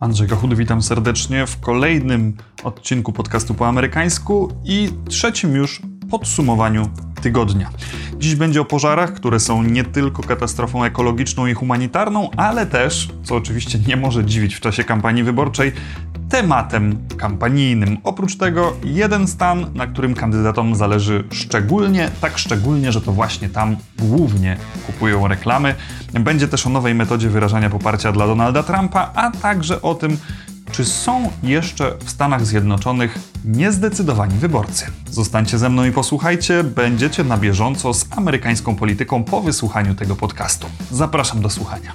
Andrzej Kochud, witam serdecznie w kolejnym odcinku podcastu po amerykańsku i trzecim już podsumowaniu tygodnia. Dziś będzie o pożarach, które są nie tylko katastrofą ekologiczną i humanitarną, ale też, co oczywiście nie może dziwić w czasie kampanii wyborczej, tematem kampanijnym. Oprócz tego jeden stan, na którym kandydatom zależy szczególnie, tak szczególnie, że to właśnie tam głównie kupują reklamy. Będzie też o nowej metodzie wyrażania poparcia dla Donalda Trumpa, a także o tym, czy są jeszcze w Stanach Zjednoczonych niezdecydowani wyborcy. Zostańcie ze mną i posłuchajcie, będziecie na bieżąco z amerykańską polityką po wysłuchaniu tego podcastu. Zapraszam do słuchania.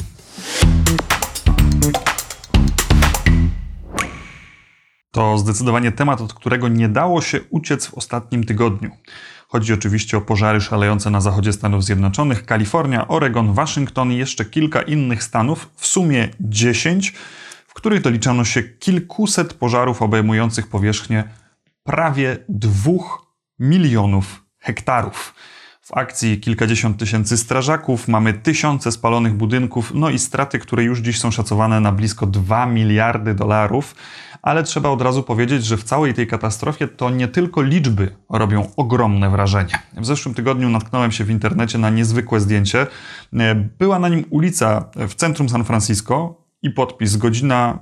To zdecydowanie temat, od którego nie dało się uciec w ostatnim tygodniu. Chodzi oczywiście o pożary szalejące na zachodzie Stanów Zjednoczonych, Kalifornia, Oregon, Waszyngton i jeszcze kilka innych stanów, w sumie 10, w których doliczono się kilkuset pożarów obejmujących powierzchnię prawie dwóch milionów hektarów. W akcji kilkadziesiąt tysięcy strażaków, mamy tysiące spalonych budynków, no i straty, które już dziś są szacowane na blisko 2 miliardy dolarów. Ale trzeba od razu powiedzieć, że w całej tej katastrofie to nie tylko liczby robią ogromne wrażenie. W zeszłym tygodniu natknąłem się w internecie na niezwykłe zdjęcie. Była na nim ulica w centrum San Francisco i podpis godzina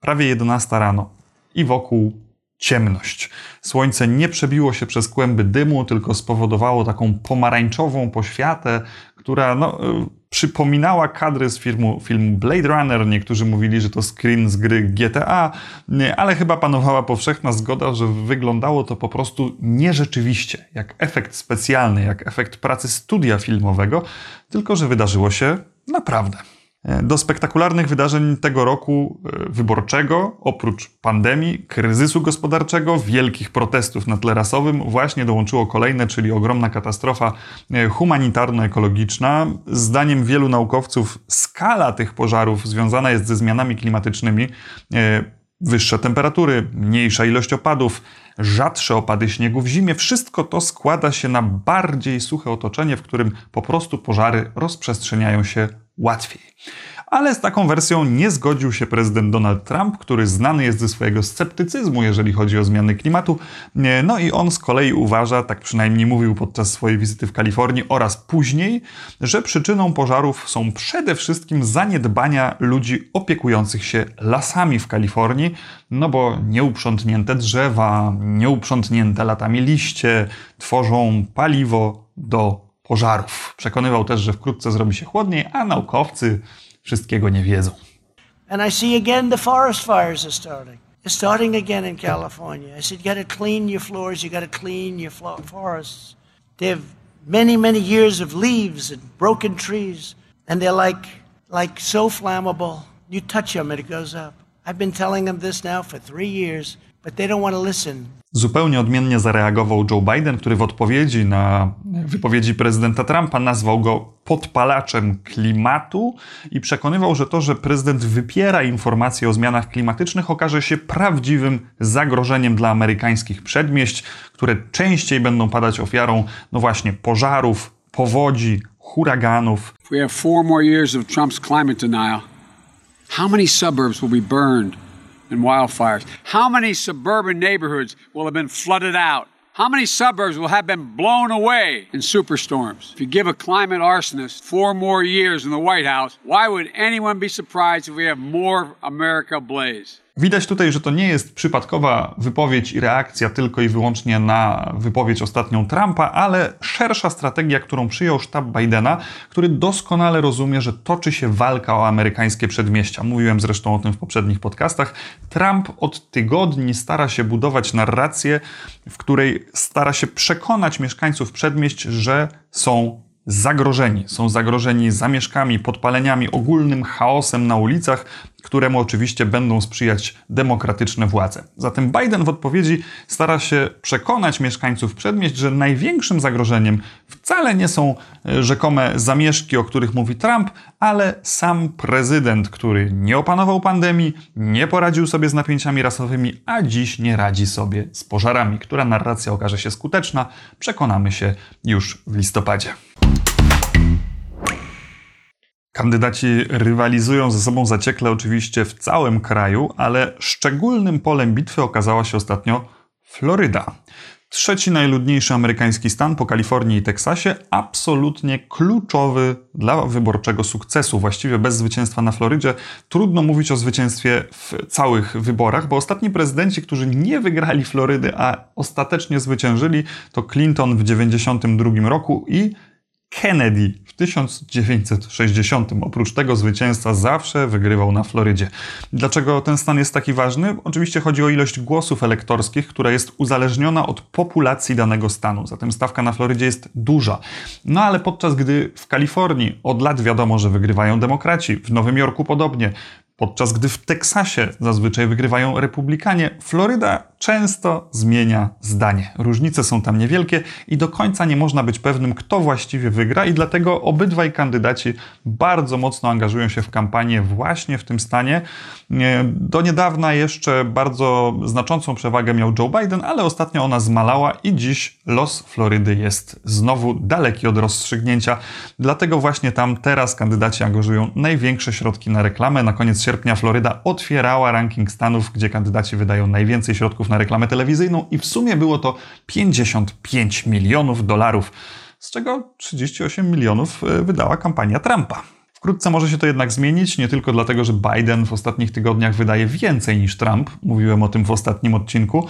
prawie 11 rano i wokół ciemność. Słońce nie przebiło się przez kłęby dymu, tylko spowodowało taką pomarańczową poświatę, która no, y, przypominała kadry z filmu, filmu Blade Runner. Niektórzy mówili, że to screen z gry GTA, ale chyba panowała powszechna zgoda, że wyglądało to po prostu nierzeczywiście, jak efekt specjalny, jak efekt pracy studia filmowego, tylko że wydarzyło się naprawdę. Do spektakularnych wydarzeń tego roku e, wyborczego, oprócz pandemii, kryzysu gospodarczego, wielkich protestów na tle rasowym, właśnie dołączyło kolejne, czyli ogromna katastrofa e, humanitarno-ekologiczna. Zdaniem wielu naukowców, skala tych pożarów związana jest ze zmianami klimatycznymi. E, wyższe temperatury, mniejsza ilość opadów, rzadsze opady śniegu w zimie, wszystko to składa się na bardziej suche otoczenie, w którym po prostu pożary rozprzestrzeniają się łatwiej. Ale z taką wersją nie zgodził się prezydent Donald Trump, który znany jest ze swojego sceptycyzmu, jeżeli chodzi o zmiany klimatu. No i on z kolei uważa, tak przynajmniej mówił podczas swojej wizyty w Kalifornii oraz później, że przyczyną pożarów są przede wszystkim zaniedbania ludzi opiekujących się lasami w Kalifornii, no bo nieuprzątnięte drzewa, nieuprzątnięte latami liście tworzą paliwo do pożarów. Przekonywał też, że wkrótce zrobi się chłodniej, a naukowcy wszystkiego nie wiedzą. And I see again the forest fires are starting. They're starting again in California. I said, you got to clean your floors, you got to clean your forests. They have many, many years of leaves and broken trees, and they're like, like so flammable. You touch them and it goes up. I've been telling them this now for three years, but they don't want to listen. Zupełnie odmiennie zareagował Joe Biden, który w odpowiedzi na wypowiedzi prezydenta Trumpa nazwał go podpalaczem klimatu i przekonywał, że to, że prezydent wypiera informacje o zmianach klimatycznych, okaże się prawdziwym zagrożeniem dla amerykańskich przedmieść, które częściej będą padać ofiarą, no właśnie, pożarów, powodzi, huraganów. we have four more years of Trump's climate denial, how many suburbs will be burned? And wildfires? How many suburban neighborhoods will have been flooded out? How many suburbs will have been blown away in superstorms? If you give a climate arsonist four more years in the White House, why would anyone be surprised if we have more America blaze? Widać tutaj, że to nie jest przypadkowa wypowiedź i reakcja tylko i wyłącznie na wypowiedź ostatnią Trumpa, ale szersza strategia, którą przyjął sztab Bidena, który doskonale rozumie, że toczy się walka o amerykańskie przedmieścia. Mówiłem zresztą o tym w poprzednich podcastach. Trump od tygodni stara się budować narrację, w której stara się przekonać mieszkańców przedmieść, że są zagrożeni. Są zagrożeni zamieszkami, podpaleniami, ogólnym chaosem na ulicach, któremu oczywiście będą sprzyjać demokratyczne władze. Zatem Biden w odpowiedzi stara się przekonać mieszkańców przedmieść, że największym zagrożeniem wcale nie są e, rzekome zamieszki, o których mówi Trump, ale sam prezydent, który nie opanował pandemii, nie poradził sobie z napięciami rasowymi, a dziś nie radzi sobie z pożarami. Która narracja okaże się skuteczna, przekonamy się już w listopadzie. Kandydaci rywalizują ze sobą zaciekle oczywiście w całym kraju, ale szczególnym polem bitwy okazała się ostatnio Floryda. Trzeci najludniejszy amerykański stan po Kalifornii i Teksasie, absolutnie kluczowy dla wyborczego sukcesu. Właściwie bez zwycięstwa na Florydzie trudno mówić o zwycięstwie w całych wyborach, bo ostatni prezydenci, którzy nie wygrali Florydy, a ostatecznie zwyciężyli, to Clinton w 1992 roku i Kennedy w 1960. Oprócz tego zwycięstwa zawsze wygrywał na Florydzie. Dlaczego ten stan jest taki ważny? Oczywiście chodzi o ilość głosów elektorskich, która jest uzależniona od populacji danego stanu. Zatem stawka na Florydzie jest duża. No ale podczas gdy w Kalifornii od lat wiadomo, że wygrywają demokraci, w Nowym Jorku podobnie, podczas gdy w Teksasie zazwyczaj wygrywają republikanie, Floryda często zmienia zdanie. Różnice są tam niewielkie i do końca nie można być pewnym, kto właściwie wygra, i dlatego obydwaj kandydaci bardzo mocno angażują się w kampanię właśnie w tym stanie. Do niedawna jeszcze bardzo znaczącą przewagę miał Joe Biden, ale ostatnio ona zmalała i dziś los Florydy jest znowu daleki od rozstrzygnięcia. Dlatego właśnie tam teraz kandydaci angażują największe środki na reklamę. Na koniec sierpnia Floryda otwierała ranking stanów, gdzie kandydaci wydają najwięcej środków na reklamę telewizyjną i w sumie było to 55 milionów dolarów, z czego 38 milionów e, wydała kampania Trumpa. Wkrótce może się to jednak zmienić, nie tylko dlatego, że Biden w ostatnich tygodniach wydaje więcej niż Trump, mówiłem o tym w ostatnim odcinku,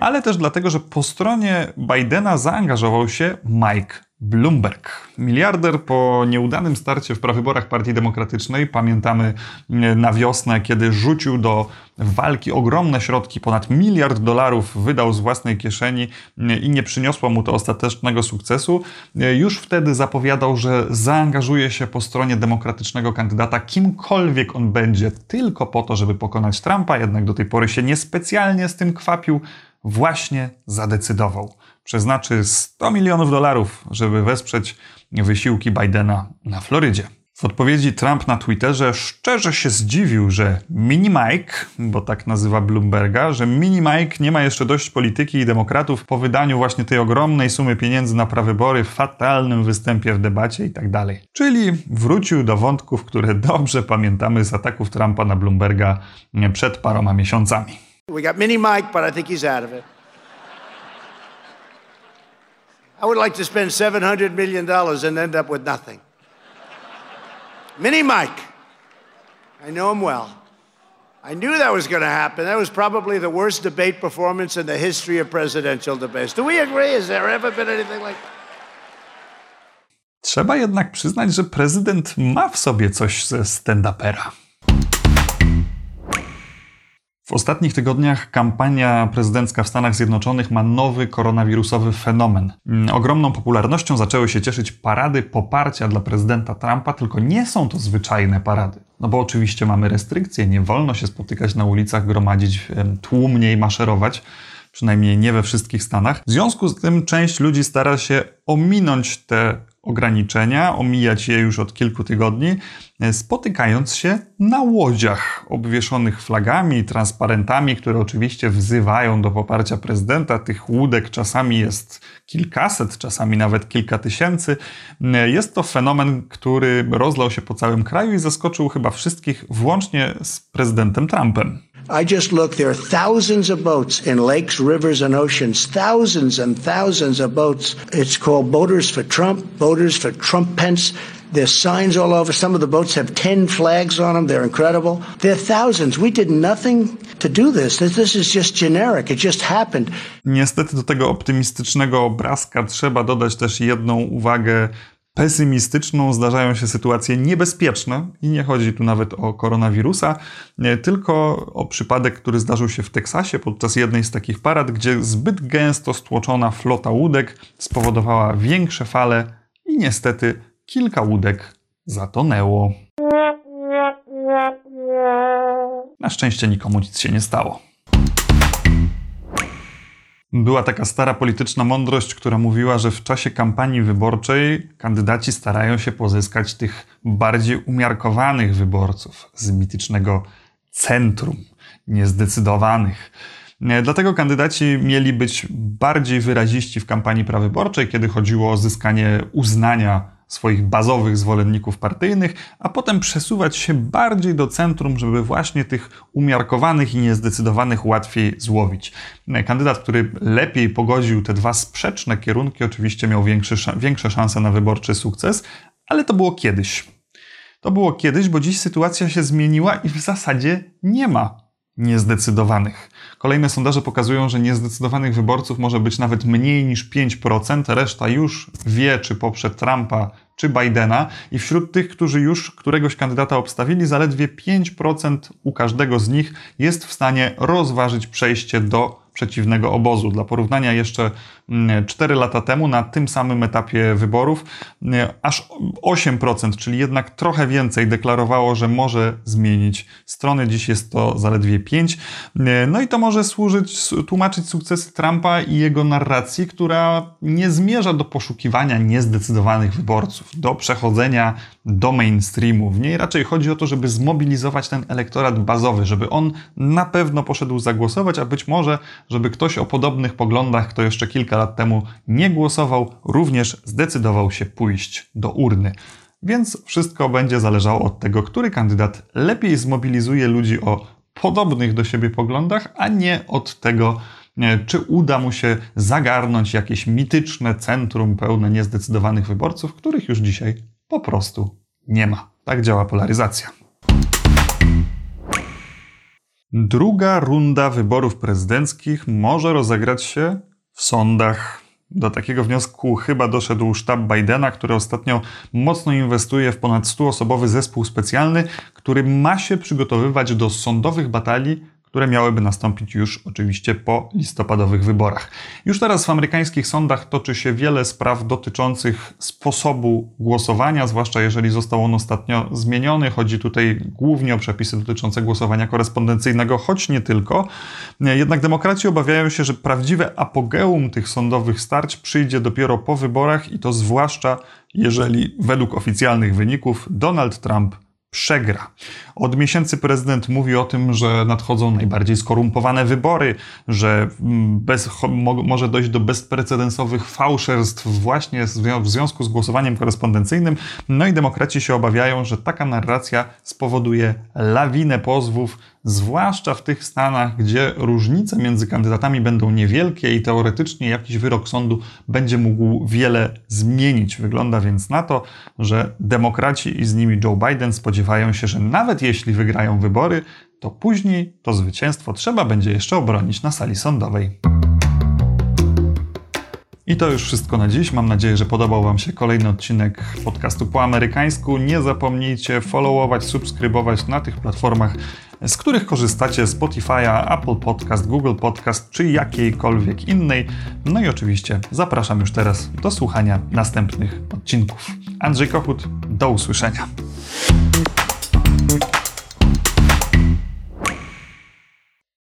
ale też dlatego, że po stronie Bidena zaangażował się Mike Bloomberg. Miliarder po nieudanym starcie w prawyborach Partii Demokratycznej, pamiętamy e, na wiosnę, kiedy rzucił do walki ogromne środki, ponad miliard dolarów wydał z własnej kieszeni e, i nie przyniosło mu to ostatecznego sukcesu, e, już wtedy zapowiadał, że zaangażuje się po stronie demokratycznego kandydata, kimkolwiek on będzie, tylko po to, żeby pokonać Trumpa, jednak do tej pory się niespecjalnie z tym kwapił, właśnie zadecydował przeznaczy 100 milionów dolarów, żeby wesprzeć wysiłki Bidena na Florydzie. W odpowiedzi Trump na Twitterze szczerze się zdziwił, że Mini Mike, bo tak nazywa Bloomberga, że Mini Mike nie ma jeszcze dość polityki i demokratów po wydaniu właśnie tej ogromnej sumy pieniędzy na prawybory, fatalnym występie w debacie itd. Tak Czyli wrócił do wątków, które dobrze pamiętamy z ataków Trumpa na Bloomberga przed paroma miesiącami. We got Mini Mike, but I think he's out of it. I would like to spend $700 million and end up with nothing. Mini Mike. I know him well. I knew that was going to happen. That was probably the worst debate performance in the history of presidential debates. Do we agree? Has there ever been anything like Trzeba jednak przyznać, że prezydent ma w sobie coś ze stand-upera. W ostatnich tygodniach kampania prezydencka w Stanach Zjednoczonych ma nowy koronawirusowy fenomen. Mm, ogromną popularnością zaczęły się cieszyć parady poparcia dla prezydenta Trumpa, tylko nie są to zwyczajne parady. No bo oczywiście mamy restrykcje, nie wolno się spotykać na ulicach, gromadzić tłumnie i maszerować przynajmniej nie we wszystkich stanach. W związku z tym część ludzi stara się ominąć te ograniczenia, omijać je już od kilku tygodni, e, spotykając się na łodziach obwieszonych flagami, transparentami, które oczywiście wzywają do poparcia prezydenta. Tych łódek czasami jest kilkaset, czasami nawet kilka tysięcy. E, jest to fenomen, który rozlał się po całym kraju i zaskoczył chyba wszystkich, włącznie z prezydentem Trumpem. I just looked, there are thousands of boats in lakes, rivers, and oceans. Thousands and thousands of boats. It's called Boaters for Trump, Boaters for Trump Pence. There's signs all over. Some of the boats have 10 flags on them. They're incredible. There are thousands. We did nothing to do this. This is just generic. It just happened. Niestety do tego optymistycznego obrazka trzeba dodać też jedną uwagę pesymistyczną zdarzają się sytuacje niebezpieczne i nie chodzi tu nawet o koronawirusa, tylko o przypadek, który zdarzył się w Teksasie podczas jednej z takich parad, gdzie zbyt gęsto stłoczona flota łódek spowodowała większe fale i niestety kilka łódek zatonęło. Na szczęście nikomu nic się nie stało. Była taka stara polityczna mądrość, która mówiła, że w czasie kampanii wyborczej kandydaci starają się pozyskać tych bardziej umiarkowanych wyborców z mitycznego centrum, niezdecydowanych. Dlatego kandydaci mieli być bardziej wyraziści w kampanii prawyborczej, kiedy chodziło o zyskanie uznania swoich bazowych zwolenników partyjnych, a potem przesuwać się bardziej do centrum, żeby właśnie tych umiarkowanych i niezdecydowanych łatwiej złowić. Kandydat, który lepiej pogodził te dwa sprzeczne kierunki, oczywiście miał większy, większe szanse na wyborczy sukces, ale to było kiedyś. To było kiedyś, bo dziś sytuacja się zmieniła i w zasadzie nie ma niezdecydowanych. Kolejne sondaże pokazują, że niezdecydowanych wyborców może być nawet mniej niż 5%, reszta już wie, czy poprze Trumpa, czy Bidena i wśród tych, którzy już któregoś kandydata obstawili, zaledwie 5% u każdego z nich jest w stanie rozważyć przejście do przeciwnego obozu. Dla porównania jeszcze 4 mm, lata temu na tym samym etapie wyborów mm, aż 8%, czyli jednak trochę więcej deklarowało, że może zmienić strony. Dziś jest to zaledwie 5. Mm, no i to może służyć, tłumaczyć sukcesy Trumpa i jego narracji, która nie zmierza do poszukiwania niezdecydowanych wyborców, do przechodzenia do mainstreamu. W niej raczej chodzi o to, żeby zmobilizować ten elektorat bazowy, żeby on na pewno poszedł zagłosować, a być może żeby ktoś o podobnych poglądach, kto jeszcze kilka lat temu nie głosował, również zdecydował się pójść do urny. Więc wszystko będzie zależało od tego, który kandydat lepiej zmobilizuje ludzi o podobnych do siebie poglądach, a nie od tego, czy uda mu się zagarnąć jakieś mityczne centrum pełne niezdecydowanych wyborców, których już dzisiaj po prostu nie ma. Tak działa polaryzacja. Druga runda wyborów prezydenckich może rozegrać się w sądach. Do takiego wniosku chyba doszedł sztab Bidena, który ostatnio mocno inwestuje w ponad 100-osobowy zespół specjalny, który ma się przygotowywać do sądowych batalii które miałyby nastąpić już oczywiście po listopadowych wyborach. Już teraz w amerykańskich sądach toczy się wiele spraw dotyczących sposobu głosowania, zwłaszcza jeżeli został on ostatnio zmieniony. Chodzi tutaj głównie o przepisy dotyczące głosowania korespondencyjnego, choć nie tylko. Jednak demokraci obawiają się, że prawdziwe apogeum tych sądowych starć przyjdzie dopiero po wyborach i to zwłaszcza jeżeli według oficjalnych wyników Donald Trump przegra. Od miesięcy prezydent mówi o tym, że nadchodzą najbardziej skorumpowane wybory, że mm, bez, może dojść do bezprecedensowych fałszerstw właśnie w związku z głosowaniem korespondencyjnym. No i demokraci się obawiają, że taka narracja spowoduje lawinę pozwów zwłaszcza w tych stanach, gdzie różnice między kandydatami będą niewielkie i teoretycznie jakiś wyrok sądu będzie mógł wiele zmienić. Wygląda więc na to, że demokraci i z nimi Joe Biden spodziewają się, że nawet jeśli wygrają wybory, to później to zwycięstwo trzeba będzie jeszcze obronić na sali sądowej. I to już wszystko na dziś. Mam nadzieję, że podobał Wam się kolejny odcinek podcastu po amerykańsku. Nie zapomnijcie followować, subskrybować na tych platformach, z których korzystacie: Spotify'a, Apple Podcast, Google Podcast czy jakiejkolwiek innej. No i oczywiście zapraszam już teraz do słuchania następnych odcinków. Andrzej Kochut, do usłyszenia. thank you